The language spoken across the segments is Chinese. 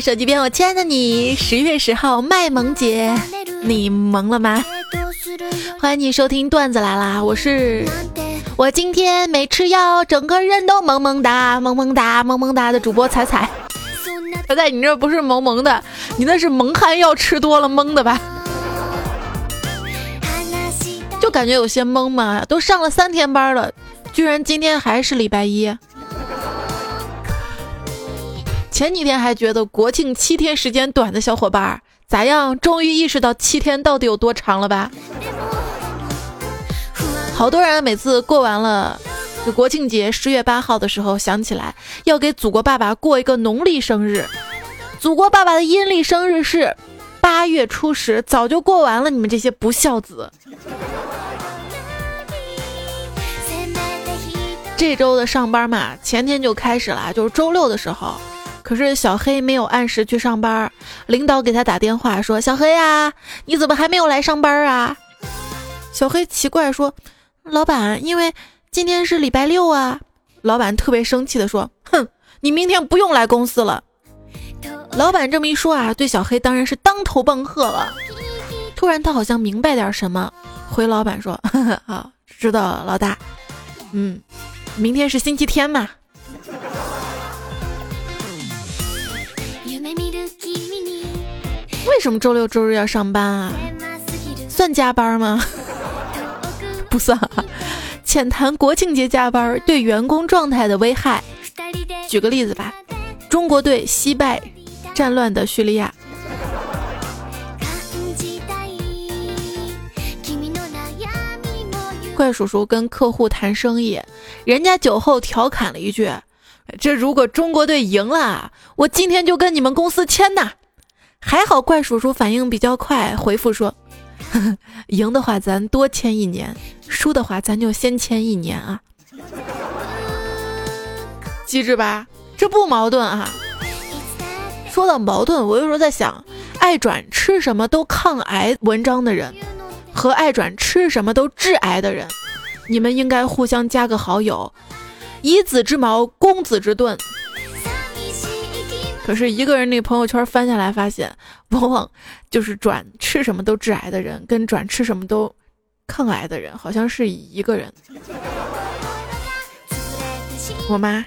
手机边我亲爱的你，十月十号卖萌节，你萌了吗？欢迎你收听段子来啦，我是我今天没吃药，整个人都萌萌哒，萌萌哒，萌萌哒的主播彩彩。彩彩，你这不是萌萌的，你那是蒙汗药吃多了懵的吧？就感觉有些懵嘛，都上了三天班了，居然今天还是礼拜一。前几天还觉得国庆七天时间短的小伙伴咋样？终于意识到七天到底有多长了吧？好多人每次过完了就国庆节，十月八号的时候想起来要给祖国爸爸过一个农历生日，祖国爸爸的阴历生日是八月初十，早就过完了。你们这些不孝子！这周的上班嘛，前天就开始了，就是周六的时候。可是小黑没有按时去上班，领导给他打电话说：“小黑呀，你怎么还没有来上班啊？”小黑奇怪说：“老板，因为今天是礼拜六啊。”老板特别生气的说：“哼，你明天不用来公司了。”老板这么一说啊，对小黑当然是当头棒喝了。突然他好像明白点什么，回老板说：“好，知道了，老大。嗯，明天是星期天嘛。”为什么周六周日要上班啊？算加班吗？不算。啊浅谈国庆节加班对员工状态的危害。举个例子吧，中国队惜败战乱的叙利亚。怪叔叔跟客户谈生意，人家酒后调侃了一句：“这如果中国队赢了，我今天就跟你们公司签呐。”还好，怪叔叔反应比较快，回复说：“呵 呵赢的话咱多签一年，输的话咱就先签一年啊。”机智吧？这不矛盾啊。说到矛盾，我有时候在想，爱转吃什么都抗癌文章的人，和爱转吃什么都致癌的人，你们应该互相加个好友，以子之矛攻子之盾。可是一个人那朋友圈翻下来，发现 往往就是转吃什么都致癌的人，跟转吃什么都抗癌的人，好像是一个人。我妈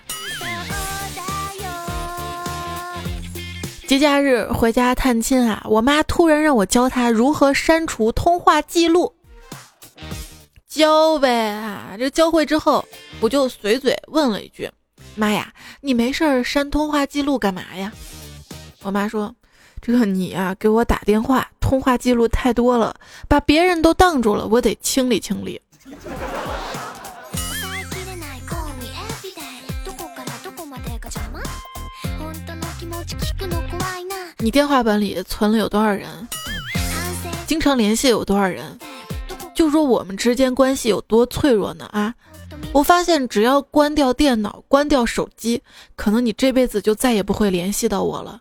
节假日回家探亲啊，我妈突然让我教她如何删除通话记录，教呗啊！这教会之后，我就随嘴问了一句。妈呀，你没事儿删通话记录干嘛呀？我妈说：“这个你呀，给我打电话，通话记录太多了，把别人都挡住了，我得清理清理。”你电话本里存了有多少人？经常联系有多少人？就说我们之间关系有多脆弱呢？啊？我发现，只要关掉电脑、关掉手机，可能你这辈子就再也不会联系到我了。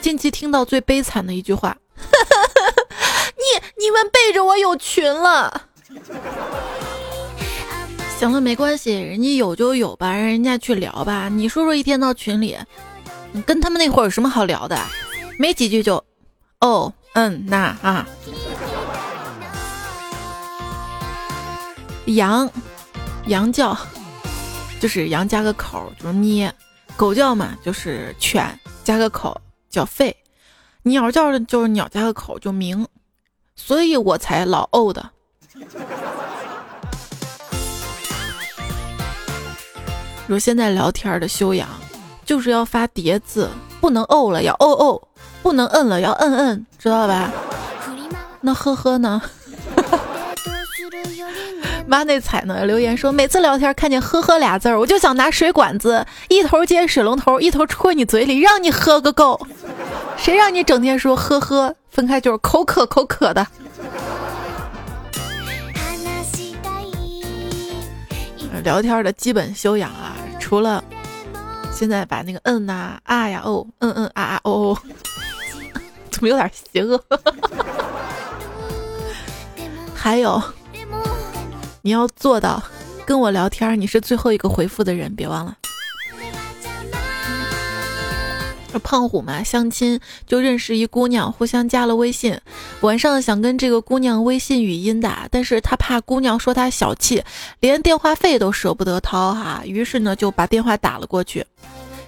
近期听到最悲惨的一句话：“ 你你们背着我有群了。”行了，没关系，人家有就有吧，让人家去聊吧。你说说，一天到群里，你跟他们那会儿有什么好聊的？没几句就，哦，嗯，那啊。羊，羊叫，就是羊加个口就是咩；狗叫嘛，就是犬加个口叫吠；鸟叫就是鸟加个口就鸣。所以我才老怄的。说现在聊天的修养，就是要发叠字，不能哦了要哦哦，不能摁了要摁摁，知道吧？那呵呵呢？妈那彩呢？留言说每次聊天看见“呵呵”俩字儿，我就想拿水管子一头接水龙头，一头戳你嘴里，让你喝个够。谁让你整天说“呵呵”？分开就是口渴口渴的。聊天的基本修养啊，除了现在把那个嗯呐啊呀哦嗯嗯啊啊哦哦，怎么有点邪恶？还有。你要做到跟我聊天，你是最后一个回复的人，别忘了。胖虎嘛，相亲就认识一姑娘，互相加了微信。晚上想跟这个姑娘微信语音的，但是他怕姑娘说他小气，连电话费都舍不得掏哈。于是呢，就把电话打了过去。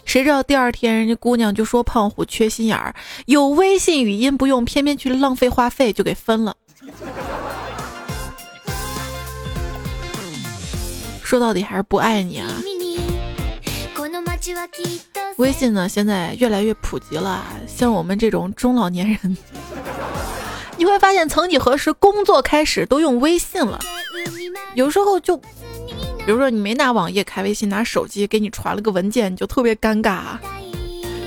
谁知道第二天人家姑娘就说胖虎缺心眼儿，有微信语音不用，偏偏去浪费话费，就给分了。说到底还是不爱你啊。微信呢，现在越来越普及了。像我们这种中老年人，你会发现，曾几何时，工作开始都用微信了。有时候就，比如说你没拿网页开微信，拿手机给你传了个文件，你就特别尴尬。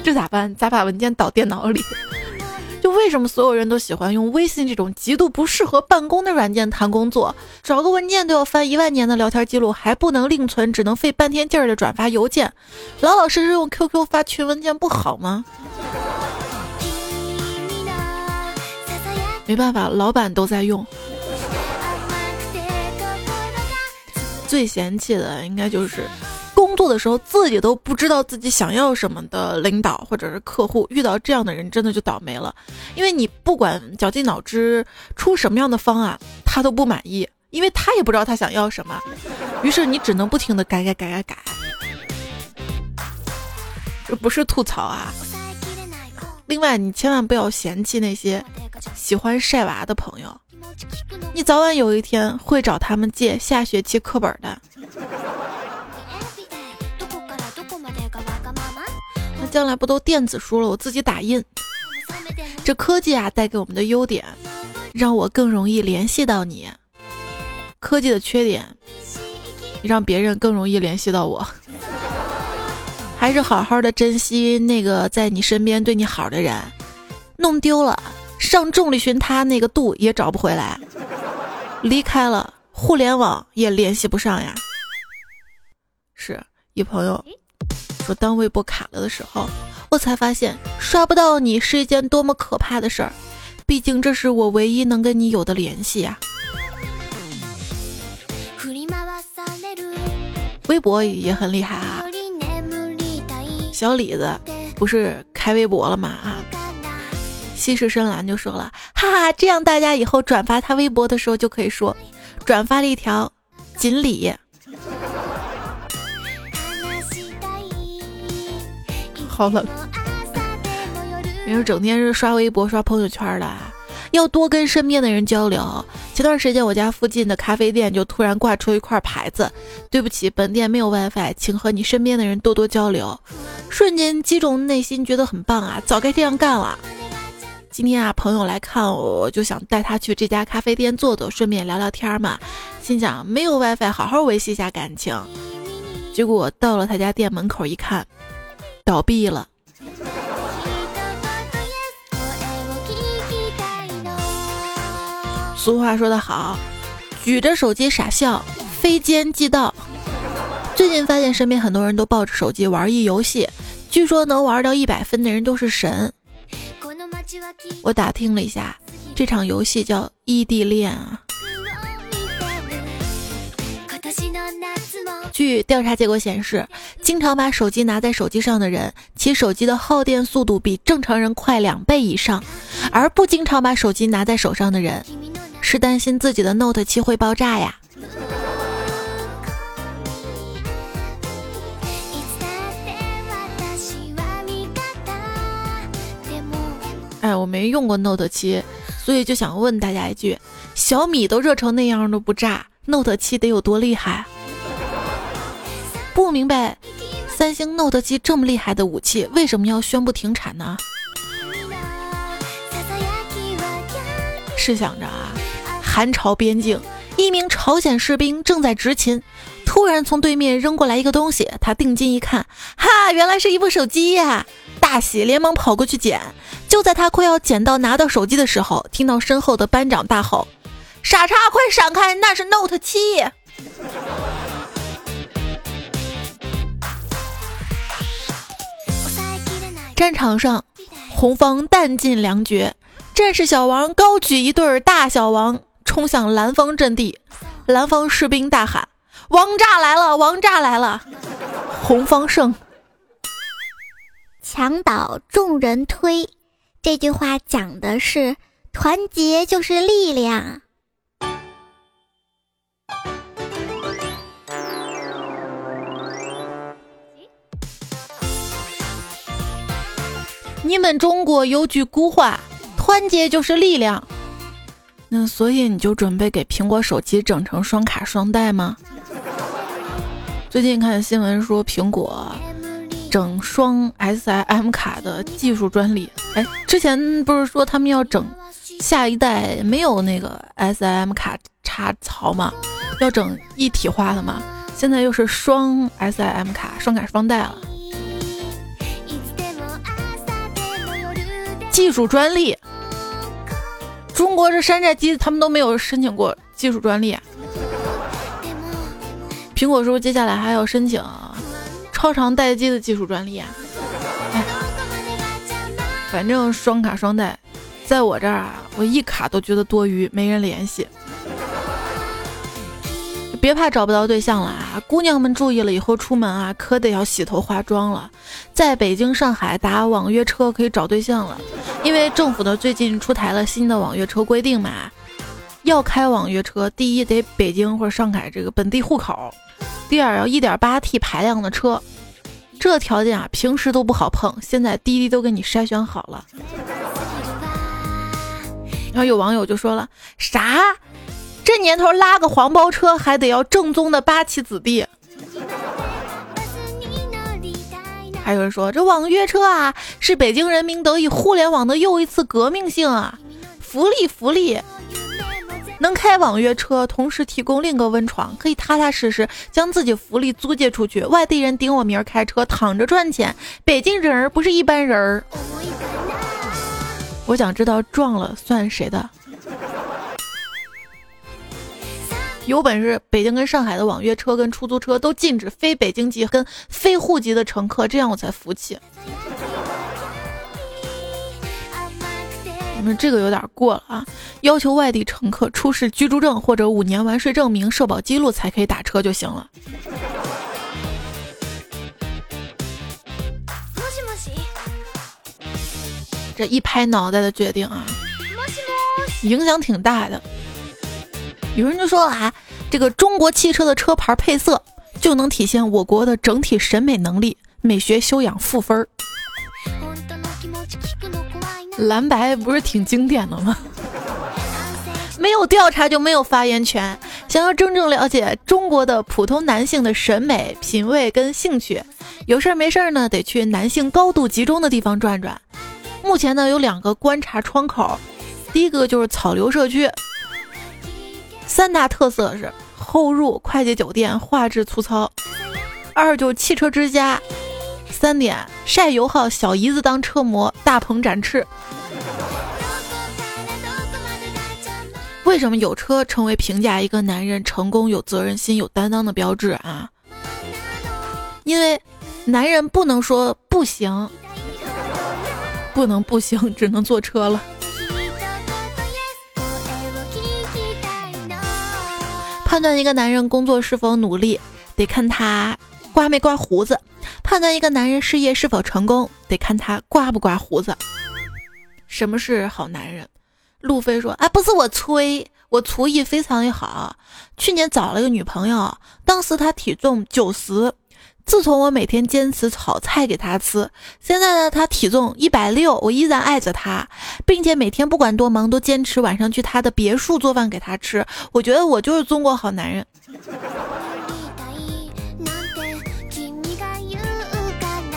这咋办？咋把文件导电脑里？就为什么所有人都喜欢用微信这种极度不适合办公的软件谈工作？找个文件都要翻一万年的聊天记录，还不能另存，只能费半天劲儿的转发邮件。老老实实用 QQ 发群文件不好吗？没办法，老板都在用。最嫌弃的应该就是。工作的时候自己都不知道自己想要什么的领导或者是客户，遇到这样的人真的就倒霉了。因为你不管绞尽脑汁出什么样的方案，他都不满意，因为他也不知道他想要什么。于是你只能不停的改改改改改。这不是吐槽啊。另外，你千万不要嫌弃那些喜欢晒娃的朋友，你早晚有一天会找他们借下学期课本的。将来不都电子书了？我自己打印。这科技啊，带给我们的优点，让我更容易联系到你；科技的缺点，让别人更容易联系到我。还是好好的珍惜那个在你身边对你好的人，弄丢了，上众里寻他那个度也找不回来；离开了，互联网也联系不上呀。是一朋友。说当微博卡了的时候，我才发现刷不到你是一件多么可怕的事儿。毕竟这是我唯一能跟你有的联系呀。微博也很厉害啊。小李子不是开微博了吗？啊，西式深蓝就说了，哈哈，这样大家以后转发他微博的时候就可以说，转发了一条锦鲤。好冷，你说整天是刷微博、刷朋友圈的，要多跟身边的人交流。前段时间我家附近的咖啡店就突然挂出一块牌子：“对不起，本店没有 WiFi，请和你身边的人多多交流。”瞬间击中内心，觉得很棒啊！早该这样干了。今天啊，朋友来看，我就想带他去这家咖啡店坐坐，顺便聊聊天嘛。心想没有 WiFi，好好维系一下感情。结果到了他家店门口一看。倒闭了。俗话说得好，举着手机傻笑，非奸即盗。最近发现身边很多人都抱着手机玩一游戏，据说能玩到一百分的人都是神。我打听了一下，这场游戏叫异地恋啊。据调查结果显示，经常把手机拿在手机上的人，其手机的耗电速度比正常人快两倍以上；而不经常把手机拿在手上的人，是担心自己的 Note 七会爆炸呀。哎，我没用过 Note 七，所以就想问大家一句：小米都热成那样都不炸，Note 七得有多厉害？不明白，三星 Note 七这么厉害的武器，为什么要宣布停产呢？试想着啊，韩朝边境，一名朝鲜士兵正在执勤，突然从对面扔过来一个东西，他定睛一看，哈，原来是一部手机呀！大喜，连忙跑过去捡。就在他快要捡到拿到手机的时候，听到身后的班长大吼：“傻叉，快闪开，那是 Note 七！”战场上，红方弹尽粮绝，战士小王高举一对大小王冲向蓝方阵地，蓝方士兵大喊：“王炸来了！王炸来了！”红方胜。墙倒众人推。这句话讲的是团结就是力量。你们中国有句古话，团结就是力量。那所以你就准备给苹果手机整成双卡双待吗？最近看新闻说苹果整双 SIM 卡的技术专利。哎，之前不是说他们要整下一代没有那个 SIM 卡插槽吗？要整一体化的吗？现在又是双 SIM 卡双卡双待了。技术专利，中国这山寨机他们都没有申请过技术专利。苹果说接下来还要申请超长待机的技术专利啊！反正双卡双待，在我这儿啊，我一卡都觉得多余，没人联系。别怕找不到对象了啊，姑娘们注意了，以后出门啊可得要洗头化妆了。在北京、上海打网约车可以找对象了，因为政府呢最近出台了新的网约车规定嘛，要开网约车，第一得北京或者上海这个本地户口，第二要一点八 T 排量的车，这条件啊平时都不好碰，现在滴滴都给你筛选好了。然后有网友就说了，啥？这年头拉个黄包车还得要正宗的八旗子弟，还有人说这网约车啊是北京人民得以互联网的又一次革命性啊，福利福利，能开网约车，同时提供另一个温床，可以踏踏实实将自己福利租借出去，外地人顶我名儿开车躺着赚钱，北京人儿不是一般人儿。我想知道撞了算谁的。有本事，北京跟上海的网约车跟出租车都禁止非北京籍跟非户籍的乘客，这样我才服气。你们这个有点过了啊！要求外地乘客出示居住证或者五年完税证明、社保记录才可以打车就行了。这一拍脑袋的决定啊，影响挺大的。有人就说啊，这个中国汽车的车牌配色就能体现我国的整体审美能力，美学修养负分儿。蓝白不是挺经典的吗？没有调查就没有发言权。想要真正了解中国的普通男性的审美品味跟兴趣，有事儿没事儿呢，得去男性高度集中的地方转转。目前呢，有两个观察窗口，第一个就是草榴社区。三大特色是后入快捷酒店，画质粗糙；二就是汽车之家；三点晒油耗，小姨子当车模，大鹏展翅。为什么有车成为评价一个男人成功、有责任心、有担当的标志啊？因为男人不能说不行，不能不行，只能坐车了。判断一个男人工作是否努力，得看他刮没刮胡子；判断一个男人事业是否成功，得看他刮不刮胡子。什么是好男人？路飞说：“哎，不是我吹，我厨艺非常的好。去年找了个女朋友，当时她体重九十。”自从我每天坚持炒菜给他吃，现在呢，他体重一百六，我依然爱着他，并且每天不管多忙都坚持晚上去他的别墅做饭给他吃。我觉得我就是中国好男人。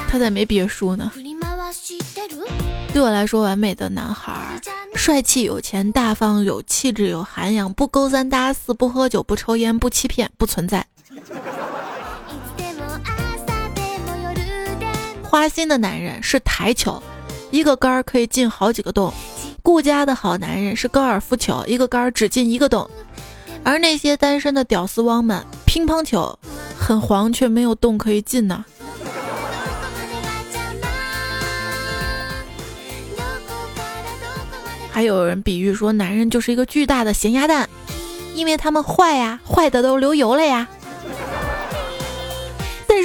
他咋没别墅呢？对我来说，完美的男孩，帅气、有钱、大方、有气质、有涵养，不勾三搭四，不喝酒，不抽烟，不欺骗，不存在。花心的男人是台球，一个杆儿可以进好几个洞；顾家的好男人是高尔夫球，一个杆儿只进一个洞。而那些单身的屌丝汪们，乒乓球很黄却没有洞可以进呢。还有人比喻说，男人就是一个巨大的咸鸭蛋，因为他们坏呀，坏的都流油了呀。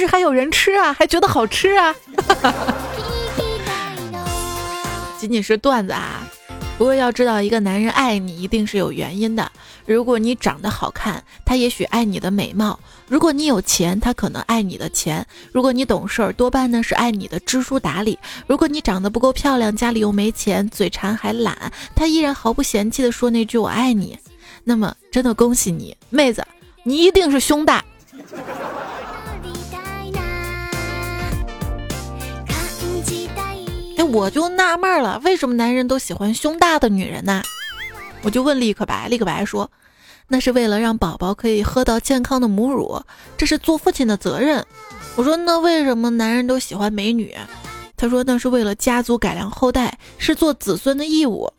但是还有人吃啊，还觉得好吃啊！仅仅是段子啊。不过要知道，一个男人爱你一定是有原因的。如果你长得好看，他也许爱你的美貌；如果你有钱，他可能爱你的钱；如果你懂事儿，多半呢是爱你的知书达理；如果你长得不够漂亮，家里又没钱，嘴馋还懒，他依然毫不嫌弃的说那句“我爱你”。那么，真的恭喜你，妹子，你一定是胸大。哎，我就纳闷了，为什么男人都喜欢胸大的女人呢？我就问立可白，立可白说，那是为了让宝宝可以喝到健康的母乳，这是做父亲的责任。我说，那为什么男人都喜欢美女？他说，那是为了家族改良后代，是做子孙的义务。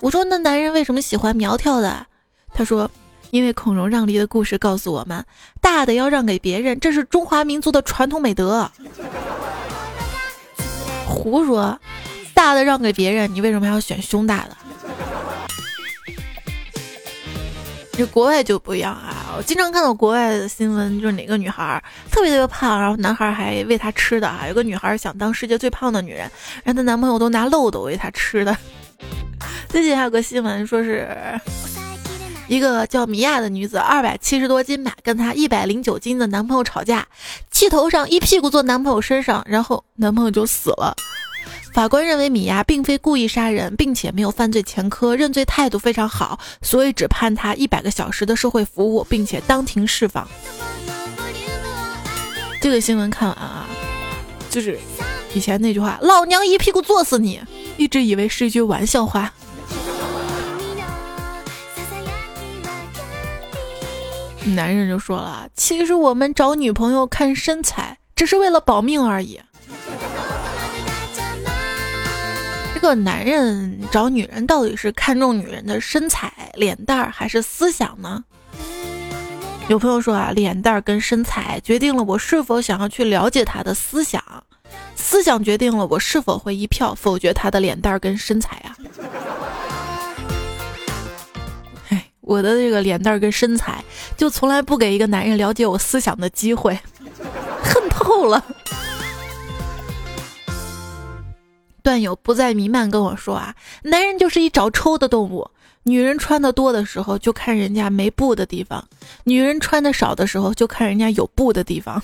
我说，那男人为什么喜欢苗条的？他说，因为孔融让梨的故事告诉我们，大的要让给别人，这是中华民族的传统美德。胡说，大的让给别人，你为什么要选胸大的？这国外就不一样啊！我经常看到国外的新闻，就是哪个女孩特别特别胖，然后男孩还喂她吃的啊。有个女孩想当世界最胖的女人，然后她男朋友都拿漏斗喂她吃的。最近还有个新闻，说是一个叫米娅的女子，二百七十多斤吧，跟她一百零九斤的男朋友吵架，气头上一屁股坐男朋友身上，然后男朋友就死了。法官认为米娅并非故意杀人，并且没有犯罪前科，认罪态度非常好，所以只判她一百个小时的社会服务，并且当庭释放。这个新闻看完啊，就是以前那句话“老娘一屁股坐死你”，一直以为是一句玩笑话。男人就说了：“其实我们找女朋友看身材，只是为了保命而已。”这个男人找女人到底是看重女人的身材、脸蛋儿，还是思想呢？有朋友说啊，脸蛋儿跟身材决定了我是否想要去了解他的思想，思想决定了我是否会一票否决他的脸蛋儿跟身材啊。哎，我的这个脸蛋儿跟身材，就从来不给一个男人了解我思想的机会，恨透了。段友不再弥漫跟我说啊，男人就是一找抽的动物。女人穿的多的时候，就看人家没布的地方；女人穿的少的时候，就看人家有布的地方。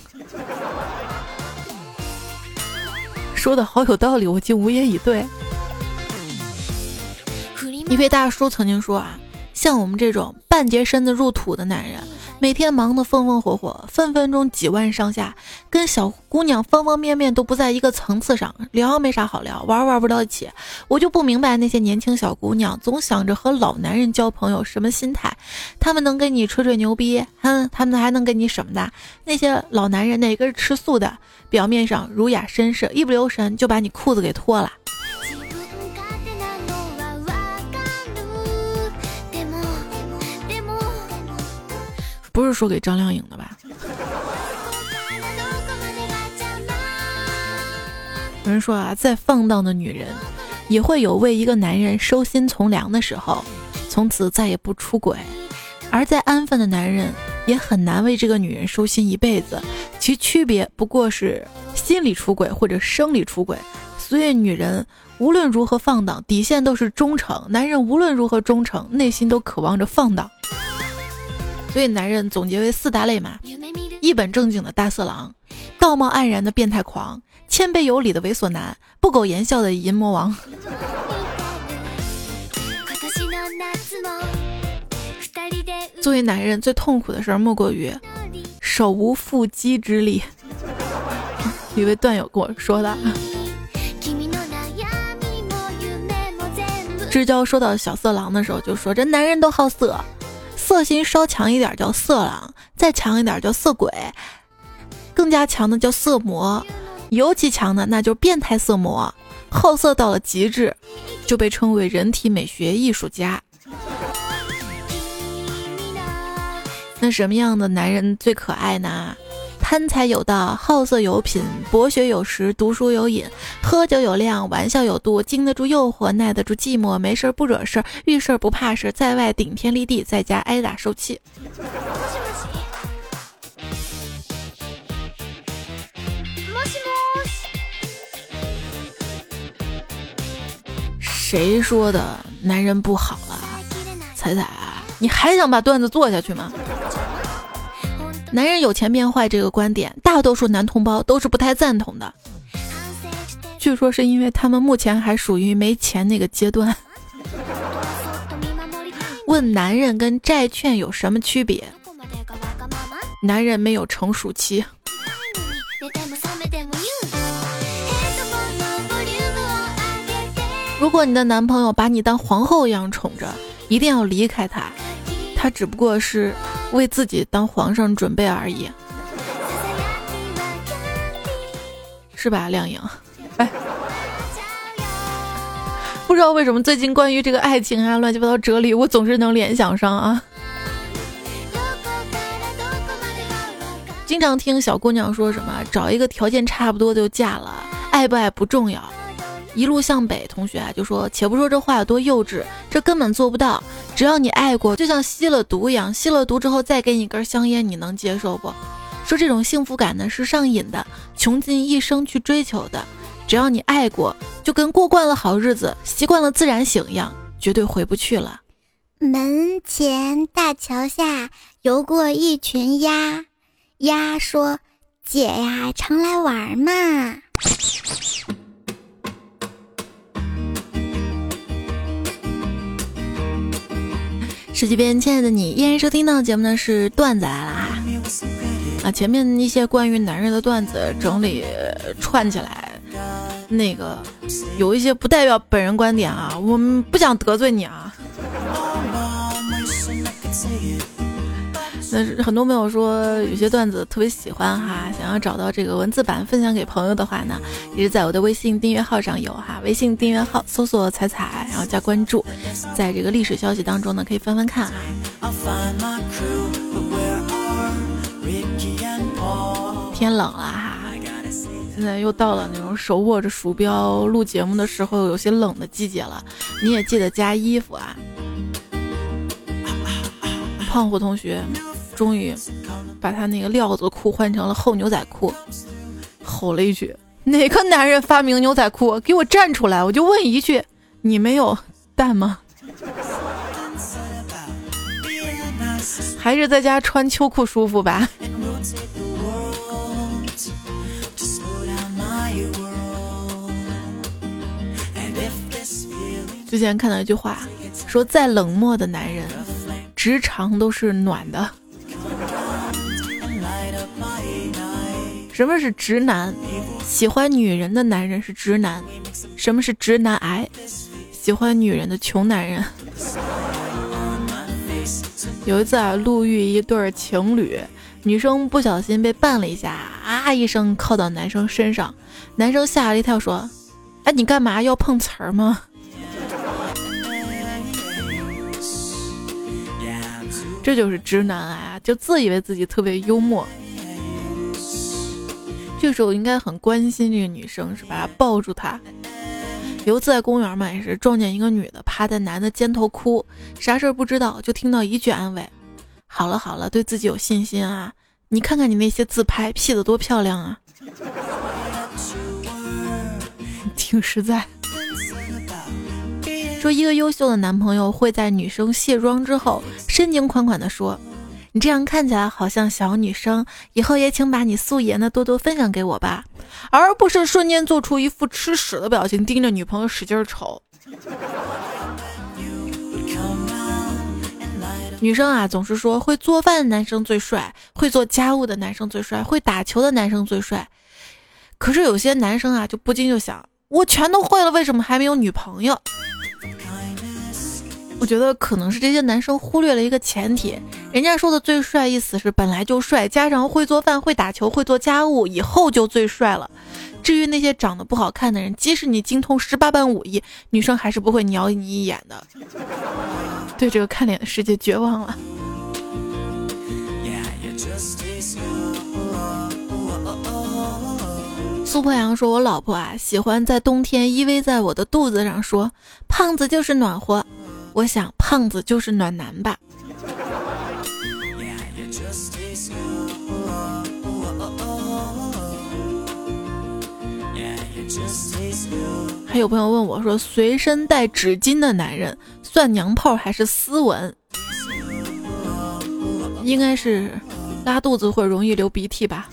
说的好有道理，我竟无言以对。一位大叔曾经说啊，像我们这种半截身子入土的男人。每天忙得风风火火，分分钟几万上下，跟小姑娘方方面面都不在一个层次上，聊没啥好聊，玩玩不到一起。我就不明白那些年轻小姑娘总想着和老男人交朋友什么心态？他们能跟你吹吹牛逼，哼，他们还能跟你什么的？那些老男人哪个是吃素的？表面上儒雅绅士，一不留神就把你裤子给脱了。不是说给张靓颖的吧？有人说啊，再放荡的女人，也会有为一个男人收心从良的时候，从此再也不出轨；而再安分的男人，也很难为这个女人收心一辈子。其区别不过是心理出轨或者生理出轨。所以，女人无论如何放荡，底线都是忠诚；男人无论如何忠诚，内心都渴望着放荡。所以，男人总结为四大类嘛：一本正经的大色狼，道貌岸然的变态狂，谦卑有礼的猥琐男，不苟言笑的淫魔王。作为男人，最痛苦的事儿莫过于手无缚鸡之力。一位段友跟我说的。知交说到小色狼的时候，就说这男人都好色。色心稍强一点叫色狼，再强一点叫色鬼，更加强的叫色魔，尤其强的那就是变态色魔。好色到了极致，就被称为人体美学艺术家。那什么样的男人最可爱呢？贪财有道，好色有品，博学有识，读书有瘾，喝酒有量，玩笑有度，经得住诱惑，耐得住寂寞，没事不惹事，遇事不怕事，在外顶天立地，在家挨打受气。谁说的男人不好了？彩彩，你还想把段子做下去吗？男人有钱变坏这个观点，大多数男同胞都是不太赞同的。据说是因为他们目前还属于没钱那个阶段。问男人跟债券有什么区别？男人没有成熟期。如果你的男朋友把你当皇后一样宠着，一定要离开他，他只不过是为自己当皇上准备而已，是吧，亮颖？哎，不知道为什么最近关于这个爱情啊、乱七八糟哲理，我总是能联想上啊。经常听小姑娘说什么，找一个条件差不多就嫁了，爱不爱不重要。一路向北，同学啊就说，且不说这话有多幼稚，这根本做不到。只要你爱过，就像吸了毒一样，吸了毒之后再给你一根香烟，你能接受不？说这种幸福感呢是上瘾的，穷尽一生去追求的。只要你爱过，就跟过惯了好日子，习惯了自然醒一样，绝对回不去了。门前大桥下游过一群鸭。鸭说：“姐呀，常来玩嘛。”手机边，亲爱的你，依然收听到的节目呢是段子来了哈。啊，前面一些关于男人的段子整理串起来，那个有一些不代表本人观点啊，我们不想得罪你啊。那是很多朋友说有些段子特别喜欢哈，想要找到这个文字版分享给朋友的话呢，也是在我的微信订阅号上有哈，微信订阅号搜索“彩彩”，然后加关注，在这个历史消息当中呢可以翻翻看啊。天冷了哈，现在又到了那种手握着鼠标录节目的时候有些冷的季节了，你也记得加衣服啊。胖虎同学。终于把他那个料子裤换成了厚牛仔裤，吼了一句：“哪个男人发明牛仔裤？给我站出来！”我就问一句：“你没有蛋吗？还是在家穿秋裤舒服吧？”之前看到一句话，说再冷漠的男人，直肠都是暖的。什么是直男？喜欢女人的男人是直男。什么是直男癌？喜欢女人的穷男人。有一次啊，路遇一对情侣，女生不小心被绊了一下，啊一声靠到男生身上，男生吓了一跳，说：“哎，你干嘛要碰瓷儿吗？”这就是直男癌啊，就自以为自己特别幽默。这时候应该很关心这个女生，是吧？抱住她。有一次在公园嘛，也是撞见一个女的趴在男的肩头哭，啥事儿不知道，就听到一句安慰：“好了好了，对自己有信心啊！你看看你那些自拍，P 的多漂亮啊！” 挺实在。说一个优秀的男朋友会在女生卸妆之后，深情款款的说。你这样看起来好像小女生，以后也请把你素颜的多多分享给我吧，而不是瞬间做出一副吃屎的表情，盯着女朋友使劲瞅。女生啊，总是说会做饭的男生最帅，会做家务的男生最帅，会打球的男生最帅。可是有些男生啊，就不禁就想，我全都会了，为什么还没有女朋友？我觉得可能是这些男生忽略了一个前提，人家说的最帅意思是本来就帅，加上会做饭、会打球、会做家务，以后就最帅了。至于那些长得不好看的人，即使你精通十八般武艺，女生还是不会鸟你一眼的。对这个看脸的世界绝望了。苏破阳说：“我老婆啊，喜欢在冬天依偎在我的肚子上，说胖子就是暖和。”我想，胖子就是暖男吧。还有朋友问我说，随身带纸巾的男人算娘炮还是斯文？应该是拉肚子会容易流鼻涕吧。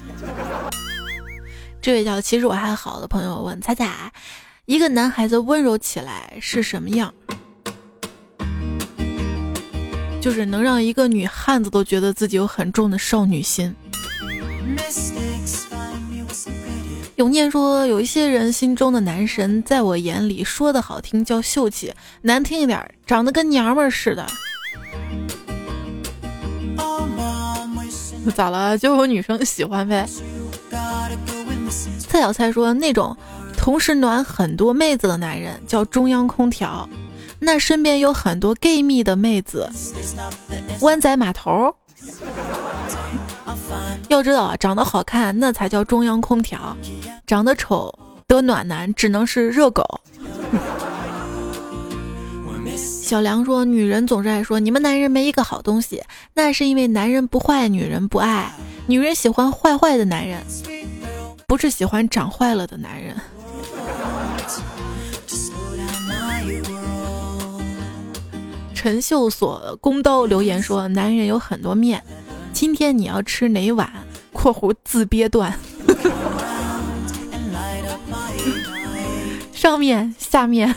这位叫其实我还好的朋友问彩彩，一个男孩子温柔起来是什么样？就是能让一个女汉子都觉得自己有很重的少女心。永念说，有一些人心中的男神，在我眼里说的好听叫秀气，难听一点，长得跟娘们儿似的。咋了？就有女生喜欢呗。蔡小蔡说，那种同时暖很多妹子的男人叫中央空调。那身边有很多 gay 蜜的妹子，湾仔码头。要知道啊，长得好看那才叫中央空调，长得丑得暖男只能是热狗。小梁说，女人总是爱说你们男人没一个好东西，那是因为男人不坏，女人不爱，女人喜欢坏坏的男人，不是喜欢长坏了的男人。陈秀所弓刀留言说：“ 男人有很多面，今天你要吃哪碗？”（ 括弧自憋断） 上面下面，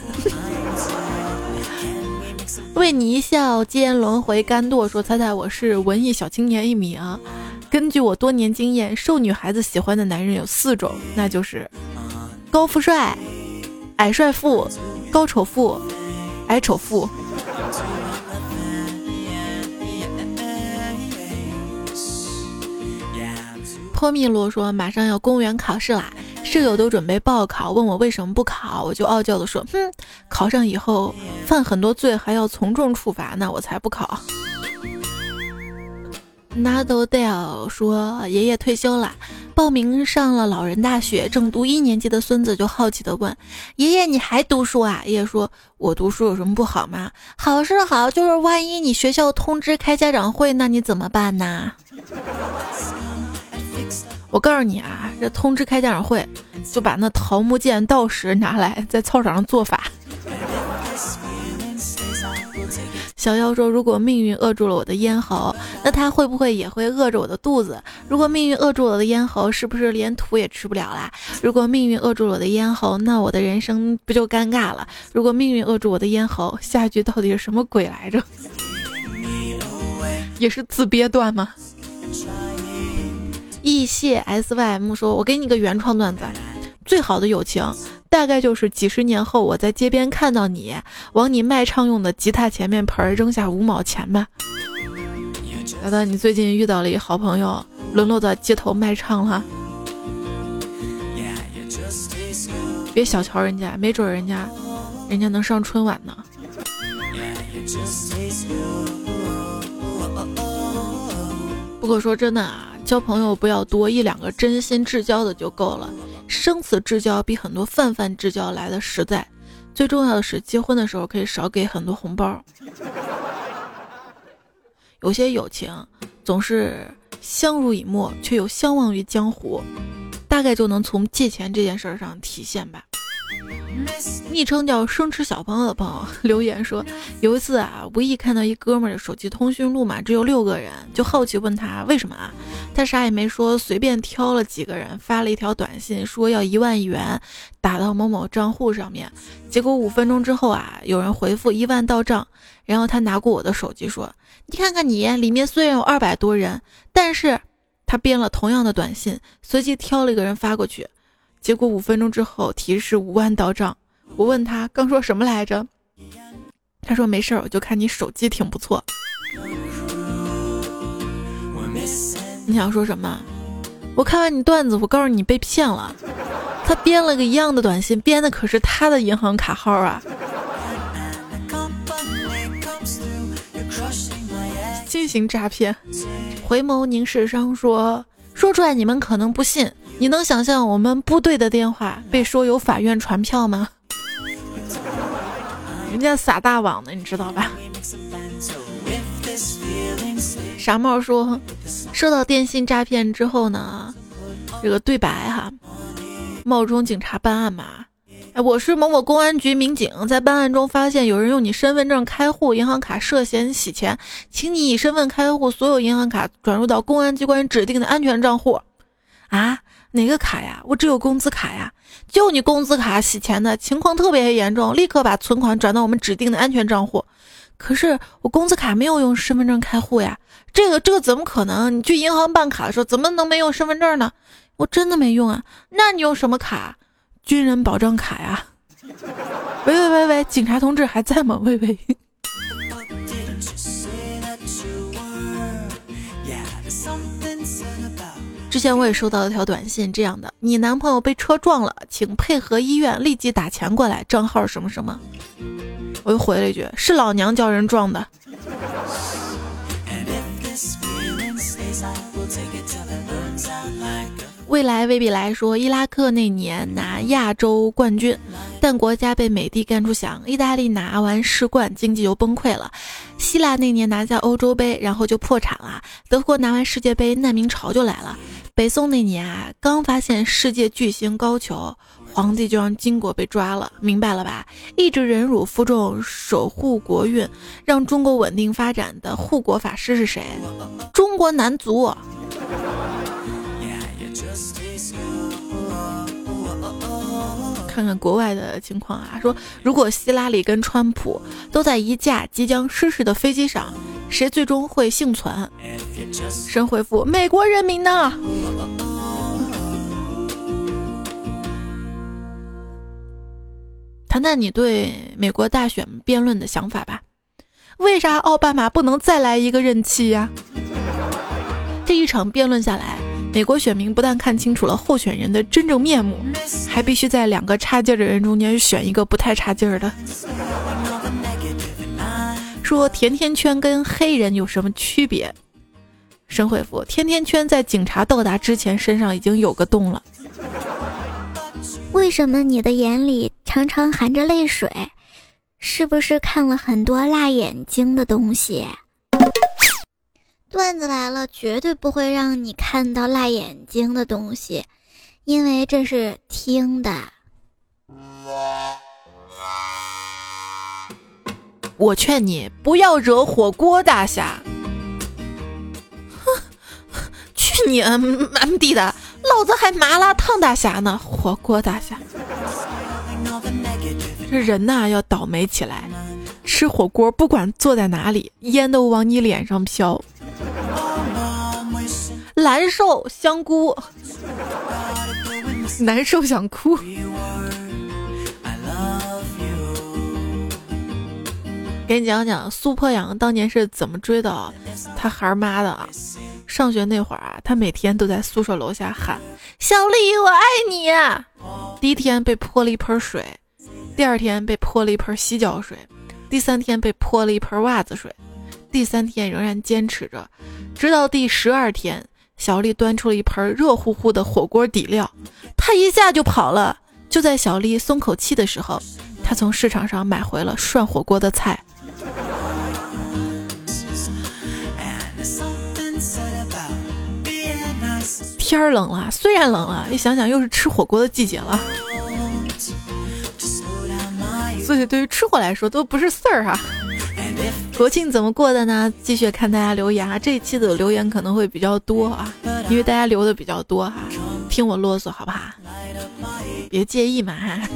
为你一笑，间轮回甘堕。说：“猜猜我是文艺小青年一名。根据我多年经验，受女孩子喜欢的男人有四种，那就是高富帅、矮帅富、高丑富、矮丑富。”泼蜜洛说：“马上要公务员考试啦，舍友都准备报考，问我为什么不考，我就傲娇的说：哼，考上以后犯很多罪，还要从重处罚，那我才不考。” Nadal 说：“爷爷退休了，报名上了老人大学，正读一年级的孙子就好奇的问：爷爷你还读书啊？爷爷说：我读书有什么不好吗？好是好，就是万一你学校通知开家长会，那你怎么办呢？”我告诉你啊，这通知开家长会，就把那桃木剑、道士拿来在操场上做法。小妖说：“如果命运扼住了我的咽喉，那他会不会也会饿着我的肚子？如果命运扼住我的咽喉，是不是连土也吃不了啦？如果命运扼住了我的咽喉，那我的人生不就尴尬了？如果命运扼住我的咽喉，下一句到底是什么鬼来着？也是自憋断吗？”易谢 S Y M 说：“我给你个原创段子，最好的友情大概就是几十年后我在街边看到你，往你卖唱用的吉他前面盆扔下五毛钱吧。”难道你最近遇到了一好朋友，沦落到街头卖唱了？别小瞧人家，没准人家，人家能上春晚呢。不过说真的啊。交朋友不要多，一两个真心至交的就够了。生死之交比很多泛泛之交来的实在。最重要的是，结婚的时候可以少给很多红包。有些友情总是相濡以沫，却又相忘于江湖，大概就能从借钱这件事上体现吧。昵称叫生吃小朋友的朋友留言说，有一次啊，无意看到一哥们儿的手机通讯录嘛，只有六个人，就好奇问他为什么啊？他啥也没说，随便挑了几个人发了一条短信，说要一万元打到某某账户上面。结果五分钟之后啊，有人回复一万到账，然后他拿过我的手机说，你看看你，里面虽然有二百多人，但是他编了同样的短信，随即挑了一个人发过去。结果五分钟之后提示五万到账，我问他刚说什么来着？他说没事儿，我就看你手机挺不错。你想说什么？我看完你段子，我告诉你被骗了。他编了个一样的短信，编的可是他的银行卡号啊！新型诈骗。回眸凝视商说，说出来你们可能不信。你能想象我们部队的电话被说有法院传票吗？人家撒大网的，你知道吧？傻帽说，收到电信诈骗之后呢，这个对白哈，冒充警察办案嘛，哎，我是某某公安局民警，在办案中发现有人用你身份证开户、银行卡涉嫌洗钱，请你以身份开户，所有银行卡转入到公安机关指定的安全账户。啊，哪个卡呀？我只有工资卡呀。就你工资卡洗钱的情况特别严重，立刻把存款转到我们指定的安全账户。可是我工资卡没有用身份证开户呀，这个这个怎么可能？你去银行办卡的时候怎么能没用身份证呢？我真的没用啊，那你用什么卡？军人保障卡呀。喂喂喂喂，警察同志还在吗？喂喂。之前我也收到了条短信，这样的：你男朋友被车撞了，请配合医院立即打钱过来，账号什么什么。我又回了一句：是老娘叫人撞的。未来未必来说，伊拉克那年拿亚洲冠军，但国家被美帝干出响。意大利拿完世冠，经济就崩溃了。希腊那年拿下欧洲杯，然后就破产了。德国拿完世界杯，难民潮就来了。北宋那年啊，刚发现世界巨星高俅，皇帝就让金国被抓了。明白了吧？一直忍辱负重，守护国运，让中国稳定发展的护国法师是谁？中国男足。看看国外的情况啊，说如果希拉里跟川普都在一架即将失事的飞机上，谁最终会幸存？神回复：美国人民呢？谈谈你对美国大选辩论的想法吧。为啥奥巴马不能再来一个任期呀？这一场辩论下来。美国选民不但看清楚了候选人的真正面目，还必须在两个差劲的人中间选一个不太差劲儿的。说甜甜圈跟黑人有什么区别？神回复：甜甜圈在警察到达之前身上已经有个洞了。为什么你的眼里常常含着泪水？是不是看了很多辣眼睛的东西？段子来了，绝对不会让你看到辣眼睛的东西，因为这是听的。我劝你不要惹火锅大侠。哼，去你 M D 的，老子还麻辣烫大侠呢！火锅大侠，这人呐要倒霉起来，吃火锅不管坐在哪里，烟都往你脸上飘。难受，香菇，难受想哭。给你讲讲苏坡阳当年是怎么追到他孩儿妈的啊？上学那会儿啊，他每天都在宿舍楼下喊：“小丽，我爱你。”第一天被泼了一盆水，第二天被泼了一盆洗脚水，第三天被泼了一盆袜子水，第三天仍然坚持着，直到第十二天。小丽端出了一盆热乎乎的火锅底料，他一下就跑了。就在小丽松口气的时候，他从市场上买回了涮火锅的菜。天儿冷了，虽然冷了，一想想又是吃火锅的季节了，所以对于吃货来说都不是事儿哈。国庆怎么过的呢？继续看大家留言啊！这一期的留言可能会比较多啊，因为大家留的比较多哈，听我啰嗦好不好？别介意嘛哈。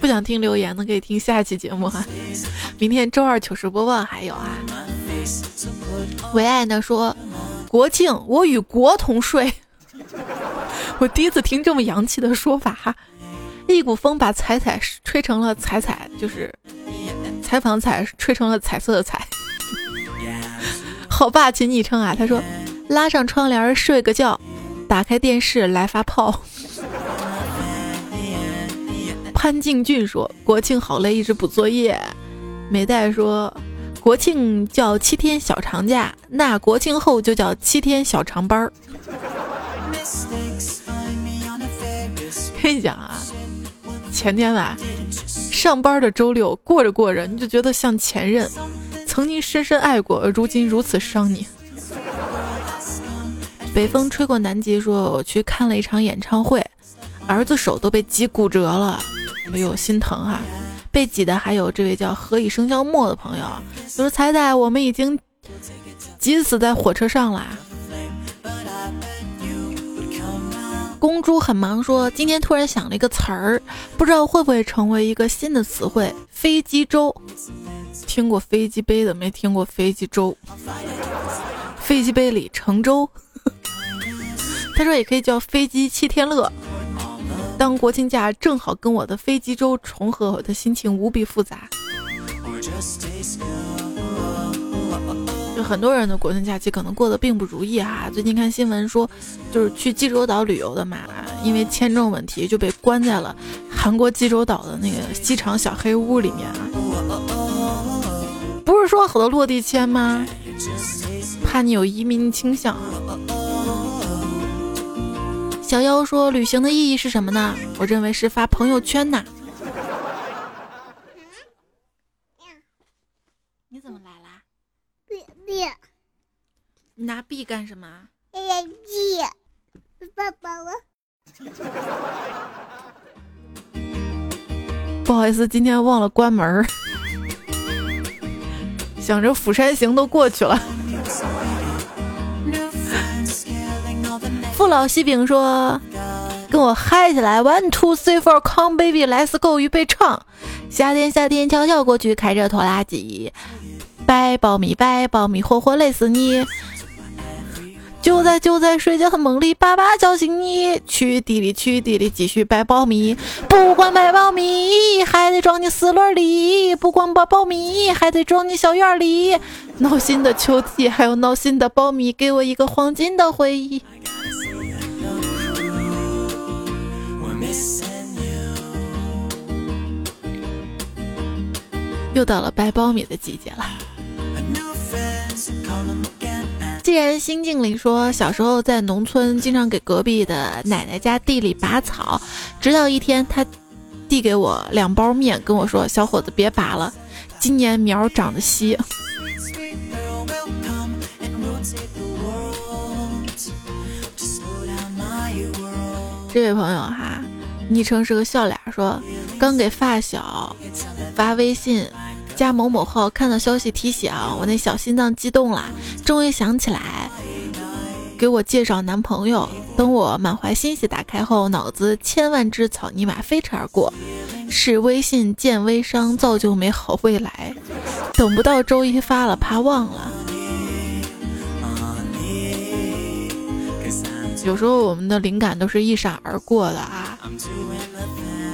不想听留言的可以听下期节目哈。明天周二糗事播报还有啊。唯爱呢说，国庆我与国同睡。我第一次听这么洋气的说法哈。一股风把彩彩吹成了彩彩，就是采访彩吹成了彩色的彩，好霸气昵称啊！他说：“拉上窗帘睡个觉，打开电视来发炮。”潘敬俊说：“国庆好累，一直补作业。”美代说：“国庆叫七天小长假，那国庆后就叫七天小长班儿。”跟你讲啊。前天吧，上班的周六过着过着，你就觉得像前任，曾经深深爱过，而如今如此伤你。北风吹过南极，说我去看了一场演唱会，儿子手都被挤骨折了，哎呦心疼哈！被挤的还有这位叫“何以笙箫默”的朋友，就是彩彩，我们已经挤死在火车上啦。公猪很忙，说今天突然想了一个词儿，不知道会不会成为一个新的词汇——飞机粥。听过飞机杯的，没听过飞机粥。飞机杯里盛粥，他说也可以叫飞机七天乐。当国庆假正好跟我的飞机粥重合，我的心情无比复杂。很多人的国庆假期可能过得并不如意哈。最近看新闻说，就是去济州岛旅游的嘛，因为签证问题就被关在了韩国济州岛的那个机场小黑屋里面啊。不是说好的落地签吗？怕你有移民倾向啊。小妖说：“旅行的意义是什么呢？”我认为是发朋友圈呐怎么来啦？币你拿币干什么？币，爸爸我。不好意思，今天忘了关门儿。想着釜山行都过去了。父老西饼说：“跟我嗨起来，one two three four，come baby，let's go，预备唱。夏天夏天悄悄过去，开着拖拉机，掰苞米掰苞米，活活累死你。就在就在睡觉的梦里，爸爸叫醒你，去地里去地里继续掰苞米，不光掰苞米，还得装进四轮里，不光掰苞米，还得装进小院里。闹心的秋季，还有闹心的苞米，给我一个黄金的回忆。又到了掰苞米的季节了。既然新静里说小时候在农村经常给隔壁的奶奶家地里拔草，直到一天他递给我两包面，跟我说：“小伙子别拔了，今年苗长得稀。”这位朋友哈，昵称是个笑脸，说刚给发小发微信。加某某后看到消息提醒，我那小心脏激动了，终于想起来给我介绍男朋友。等我满怀欣喜打开后，脑子千万只草泥马飞驰而过，是微信见微商，造就美好未来。等不到周一发了，怕忘了。有时候我们的灵感都是一闪而过的啊。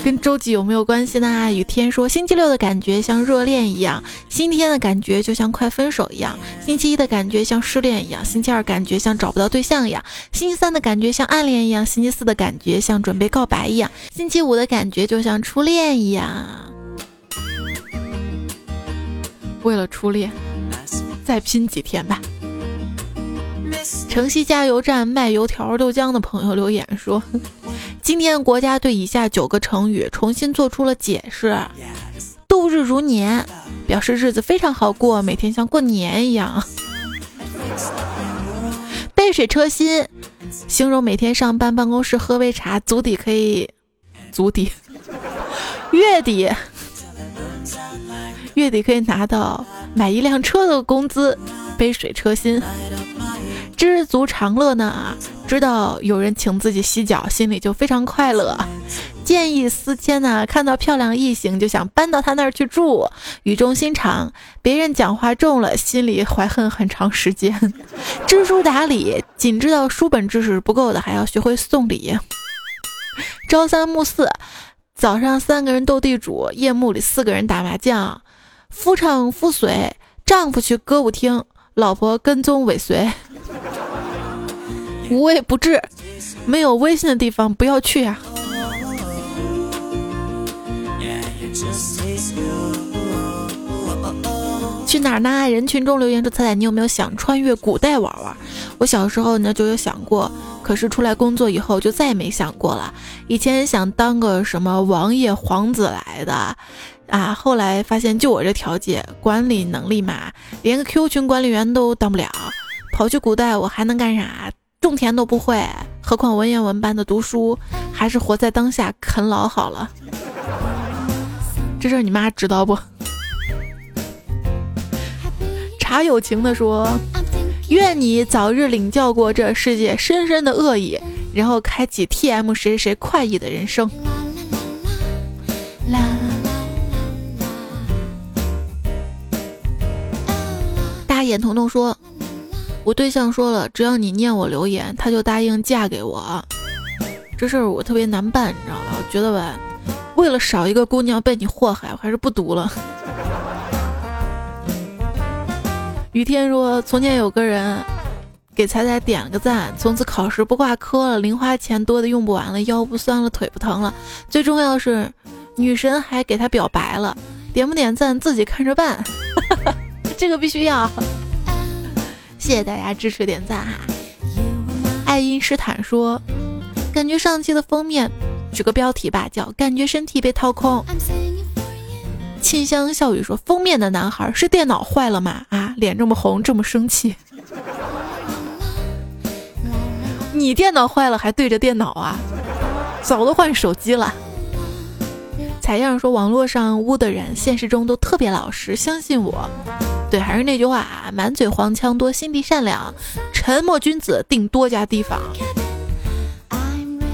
跟周几有没有关系呢？雨天说，星期六的感觉像热恋一样，星期天的感觉就像快分手一样，星期一的感觉像失恋一样，星期二感觉像找不到对象一样，星期三的感觉像暗恋一样，星期四的感觉像准备告白一样，星期五的感觉就像初恋一样。为了初恋，再拼几天吧。城西加油站卖油条豆浆的朋友留言说。今天国家对以下九个成语重新做出了解释：度日如年，表示日子非常好过，每天像过年一样；杯水车薪，形容每天上班办公室喝杯茶，足底可以足底月底月底可以拿到买一辆车的工资，杯水车薪。知足常乐呢，知道有人请自己洗脚，心里就非常快乐。见异思迁呢，看到漂亮异性就想搬到他那儿去住。语重心长，别人讲话重了，心里怀恨很长时间。知书达理，仅知道书本知识不够的，还要学会送礼。朝三暮四，早上三个人斗地主，夜幕里四个人打麻将。夫唱妇随，丈夫去歌舞厅，老婆跟踪尾随。无微不至，没有微信的地方不要去啊！去哪儿呢？人群中留言说：“彩彩，你有没有想穿越古代玩玩？”我小时候呢就有想过，可是出来工作以后就再也没想过了。以前想当个什么王爷皇子来的啊，后来发现就我这条件，管理能力嘛，连个 Q 群管理员都当不了。跑去古代我还能干啥？种田都不会，何况文言文般的读书，还是活在当下啃老好了。这事儿你妈知道不？茶友情的说：“愿你早日领教过这世界深深的恶意，然后开启 T M 谁谁快意的人生。”。大眼彤彤说：“我对象说了，只要你念我留言，他就答应嫁给我。这事儿我特别难办，你知道吧？我觉得吧，为了少一个姑娘被你祸害，我还是不读了。”雨天说：“从前有个人给彩彩点了个赞，从此考试不挂科了，零花钱多的用不完了，腰不酸了，腿不疼了。最重要是，女神还给他表白了，点不点赞自己看着办。这个必须要，谢谢大家支持点赞哈。”爱因斯坦说：“感觉上期的封面，举个标题吧，叫感觉身体被掏空。”清香笑语说：“封面的男孩是电脑坏了吗？啊，脸这么红，这么生气。你电脑坏了还对着电脑啊？早都换手机了。”采样说：“网络上污的人，现实中都特别老实，相信我。”对，还是那句话啊，满嘴黄腔多，心地善良，沉默君子定多加提防。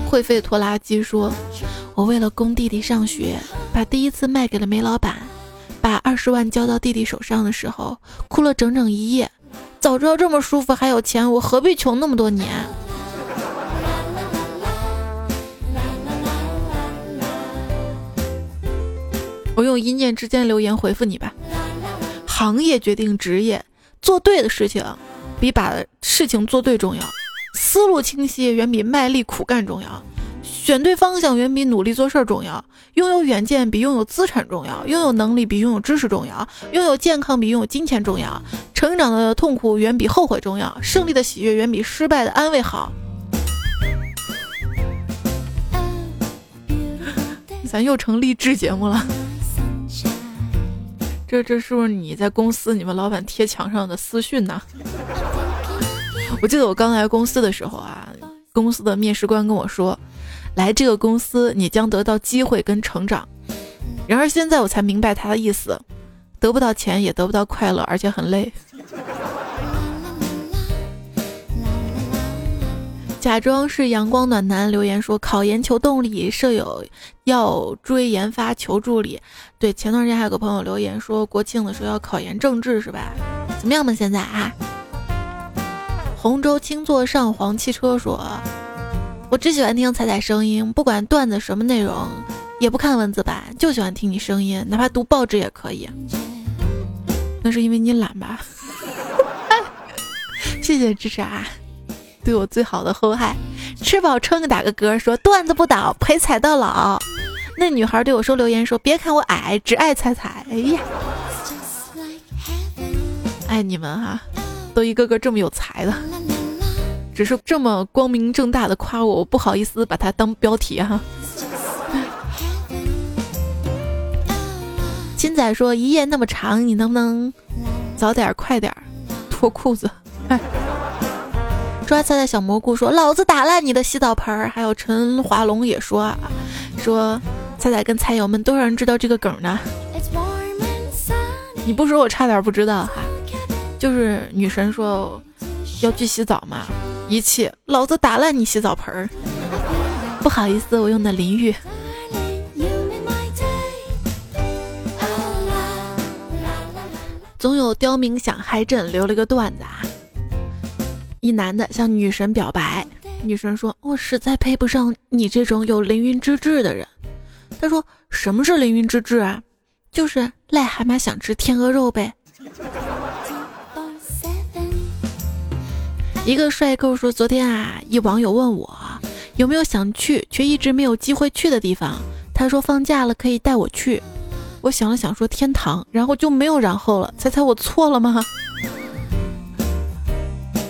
会费拖拉机说。我为了供弟弟上学，把第一次卖给了煤老板，把二十万交到弟弟手上的时候，哭了整整一夜。早知道这么舒服还有钱，我何必穷那么多年？我用一念之间留言回复你吧。行业决定职业，做对的事情比把事情做对重要，思路清晰远比卖力苦干重要。选对方向远比努力做事儿重要，拥有远见比拥有资产重要，拥有能力比拥有知识重要，拥有健康比拥有金钱重要，成长的痛苦远比后悔重要，胜利的喜悦远比失败的安慰好。咱又成励志节目了，这这是不是你在公司你们老板贴墙上的私讯呢？我记得我刚来公司的时候啊，公司的面试官跟我说。来这个公司，你将得到机会跟成长。然而现在我才明白他的意思，得不到钱，也得不到快乐，而且很累。假装是阳光暖男留言说：考研求动力，舍友要追研发求助理。对，前段时间还有个朋友留言说国庆的时候要考研政治是吧？怎么样嘛？现在啊？洪州青座上黄汽车说。我只喜欢听彩彩声音，不管段子什么内容，也不看文字版，就喜欢听你声音，哪怕读报纸也可以。那是因为你懒吧？谢谢支持啊，对我最好的厚爱。吃饱撑个打个嗝，说段子不倒，陪彩到老。那女孩对我说留言说，别看我矮，只爱彩彩。哎呀，爱你们哈，都一个个这么有才的。只是这么光明正大的夸我，我不好意思把它当标题哈。金仔说一夜那么长，你能不能早点快点脱裤子？抓菜的小蘑菇说老子打烂你的洗澡盆儿。还有陈华龙也说啊，说菜菜跟菜友们都让人知道这个梗呢。你不说我差点不知道哈。就是女神说要去洗澡嘛。一气，老子打烂你洗澡盆儿！不好意思，我用的淋浴。总有刁民想害朕，留了个段子啊。一男的向女神表白，女神说：“我实在配不上你这种有凌云之志的人。”他说：“什么是凌云之志啊？就是癞蛤蟆想吃天鹅肉呗。”一个帅哥说：“昨天啊，一网友问我有没有想去却一直没有机会去的地方。他说放假了可以带我去。我想了想说天堂，然后就没有然后了。猜猜我错了吗？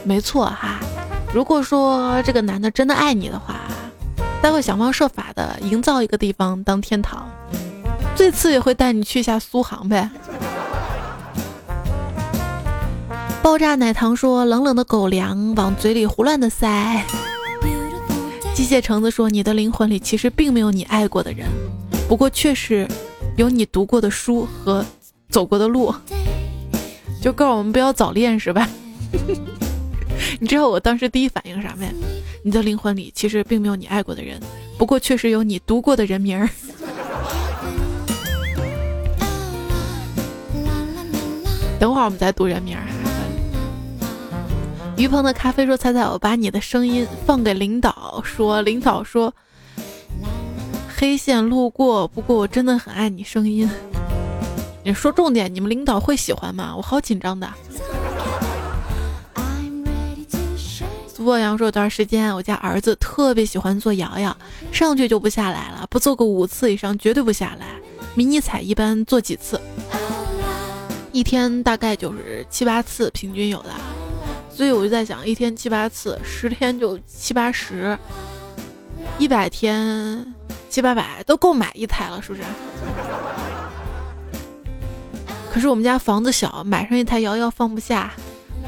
没错哈。如果说这个男的真的爱你的话，他会想方设法的营造一个地方当天堂，最次也会带你去一下苏杭呗。”爆炸奶糖说：“冷冷的狗粮往嘴里胡乱的塞。”机械橙子说：“你的灵魂里其实并没有你爱过的人，不过确实有你读过的书和走过的路。”就告诉我们不要早恋是吧？你知道我当时第一反应啥没？你的灵魂里其实并没有你爱过的人，不过确实有你读过的人名儿。等会儿我们再读人名儿。于鹏的咖啡说：“猜猜我把你的声音放给领导，说领导说黑线路过，不过我真的很爱你声音。你说重点，你们领导会喜欢吗？我好紧张的。”苏博阳说：“有段时间，我家儿子特别喜欢做摇摇，上去就不下来了，不做个五次以上绝对不下来。迷你彩一般做几次？一天大概就是七八次，平均有的。”所以我就在想，一天七八次，十天就七八十，一百天七八百都够买一台了，是不是？可是我们家房子小，买上一台摇摇放不下，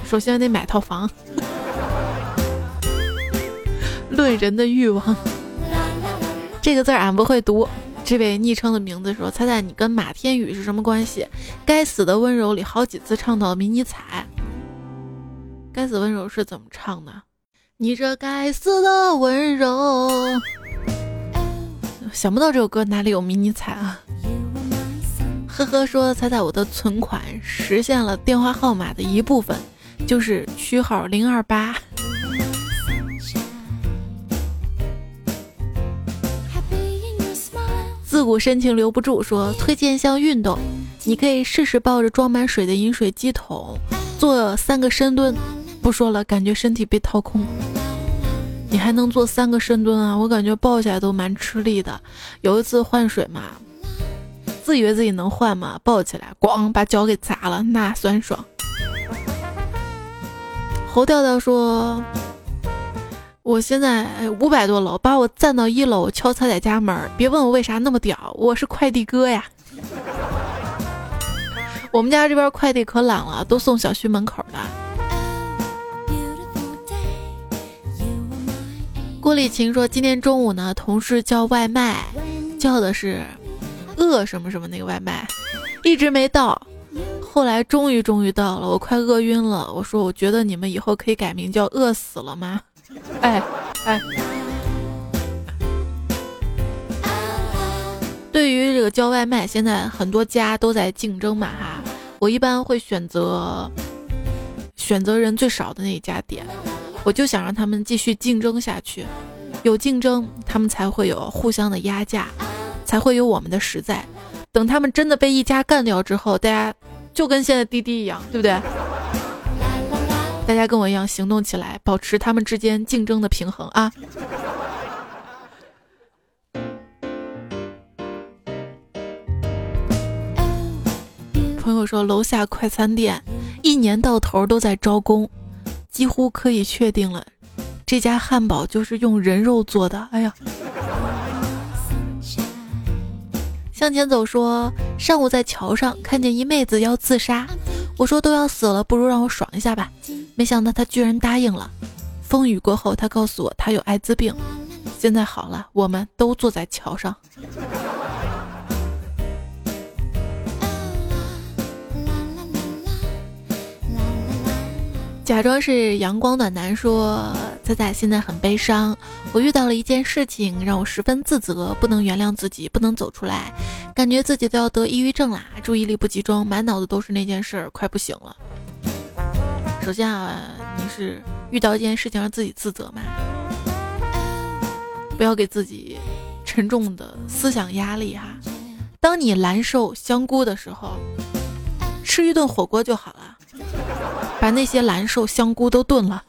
首先得买套房。论人的欲望，这个字俺不会读。这位昵称的名字说：“猜猜你跟马天宇是什么关系？”该死的温柔里好几次唱到迷你彩。该死温柔是怎么唱的？你这该死的温柔，想不到这首歌哪里有迷你彩啊！呵呵，说猜猜我的存款实现了电话号码的一部分，就是区号零二八。自古深情留不住，说推荐一项运动，你可以试试抱着装满水的饮水机桶做三个深蹲。不说了，感觉身体被掏空。你还能做三个深蹲啊？我感觉抱起来都蛮吃力的。有一次换水嘛，自以为自己能换嘛，抱起来咣把脚给砸了，那酸爽。侯调调说：“我现在五百多楼，把我站到一楼敲彩彩家门，别问我为啥那么屌，我是快递哥呀。我们家这边快递可懒了，都送小区门口的。”郭丽琴说：“今天中午呢，同事叫外卖，叫的是饿什么什么那个外卖，一直没到。后来终于终于到了，我快饿晕了。我说，我觉得你们以后可以改名叫饿死了吗？哎哎，对于这个叫外卖，现在很多家都在竞争嘛哈。我一般会选择选择人最少的那一家点。”我就想让他们继续竞争下去，有竞争，他们才会有互相的压价，才会有我们的实在。等他们真的被一家干掉之后，大家就跟现在滴滴一样，对不对？大家跟我一样行动起来，保持他们之间竞争的平衡啊！朋友说，楼下快餐店一年到头都在招工。几乎可以确定了，这家汉堡就是用人肉做的。哎呀，向前走说，上午在桥上看见一妹子要自杀，我说都要死了，不如让我爽一下吧。没想到他居然答应了。风雨过后，他告诉我他有艾滋病，现在好了，我们都坐在桥上。假装是阳光暖男说：“仔仔现在很悲伤，我遇到了一件事情，让我十分自责，不能原谅自己，不能走出来，感觉自己都要得抑郁症啦，注意力不集中，满脑子都是那件事，快不行了。”首先啊，你是遇到一件事情让自己自责嘛？不要给自己沉重的思想压力哈。当你难受香菇的时候，吃一顿火锅就好了。把那些难受香菇都炖了。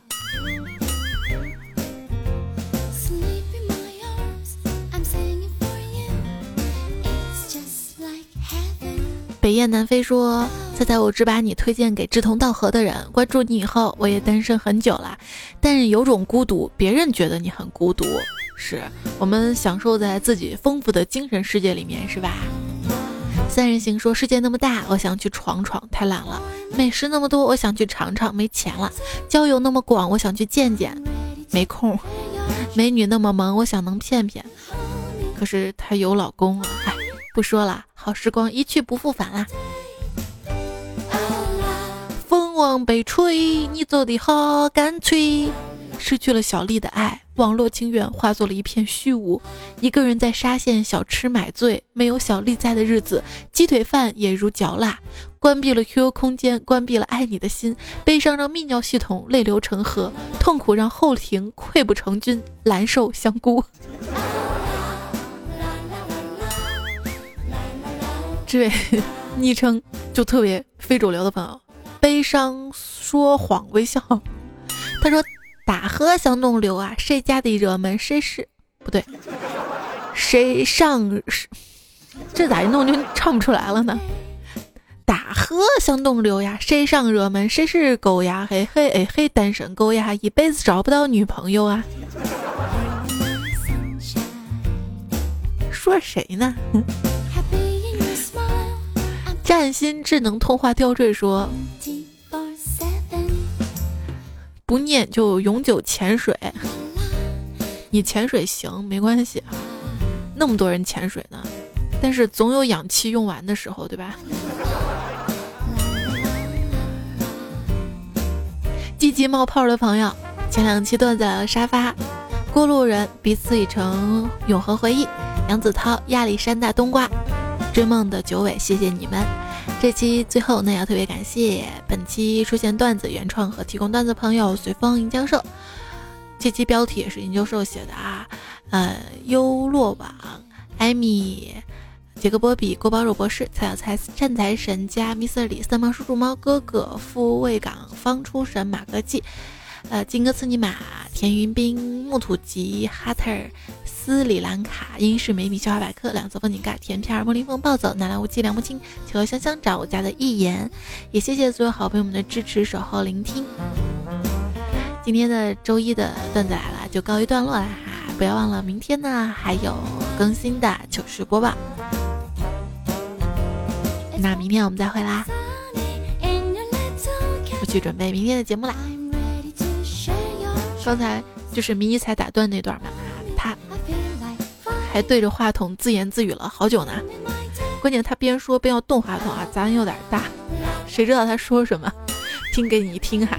北雁南飞说：“猜猜我只把你推荐给志同道合的人。关注你以后，我也单身很久了，但是有种孤独，别人觉得你很孤独。是我们享受在自己丰富的精神世界里面，是吧？”三人行说世界那么大，我想去闯闯，太懒了；美食那么多，我想去尝尝，没钱了；交友那么广，我想去见见，没空；美女那么萌，我想能骗骗，可是她有老公啊！不说了，好时光一去不复返啦。风往北吹，你走的好干脆。失去了小丽的爱，网络情缘化作了一片虚无。一个人在沙县小吃买醉，没有小丽在的日子，鸡腿饭也如嚼蜡。关闭了 QQ 空间，关闭了爱你的心，悲伤让泌尿系统泪流成河，痛苦让后庭溃不成军，难受香菇。这位 昵称就特别非主流的朋友，悲伤说谎微笑，他说。大河向东流啊，谁家的热门谁是不对？谁上是这咋一弄就唱不出来了呢？大河向东流呀，谁上热门谁是狗呀？嘿嘿哎嘿，单身狗呀，一辈子找不到女朋友啊！说谁呢？占星智能通话吊坠说。不念就永久潜水，你潜水行没关系，那么多人潜水呢，但是总有氧气用完的时候，对吧？积极冒泡的朋友，前两期段子来了沙发，过路人彼此已成永恒回忆，杨子涛亚历山大冬瓜，追梦的九尾，谢谢你们。这期最后呢，要特别感谢本期出现段子原创和提供段子朋友随风银教授。这期标题也是银教授写的啊，呃，优洛网、艾米、杰克波比、锅包肉博士、蔡小蔡、善财神加 Mr 李、三毛叔、叔猫哥哥、富卫港、方出神、马哥记、呃，金哥次尼玛、田云斌、木土吉、哈特尔。斯里兰卡英式美米笑话百科两侧风景盖甜片儿莫林风暴走南来无忌凉不清求香香找我家的一言，也谢谢所有好朋友们的支持守候聆听。今天的周一的段子来了，就告一段落了哈，不要忘了明天呢还有更新的糗事播报。那明天我们再会啦，我去准备明天的节目啦。刚才就是迷你彩打断那段嘛。还对着话筒自言自语了好久呢，关键他边说边要动话筒啊，杂音有点大，谁知道他说什么？听给你听哈。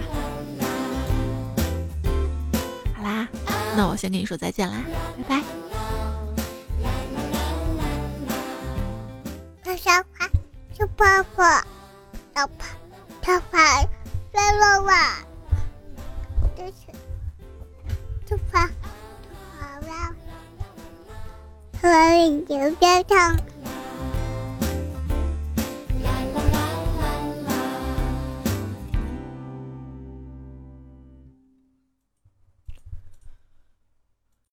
好啦，那我先跟你说再见啦，拜拜。小花，小泡泡，小泡小泡，小娃娃，这是小泡。我已经变成。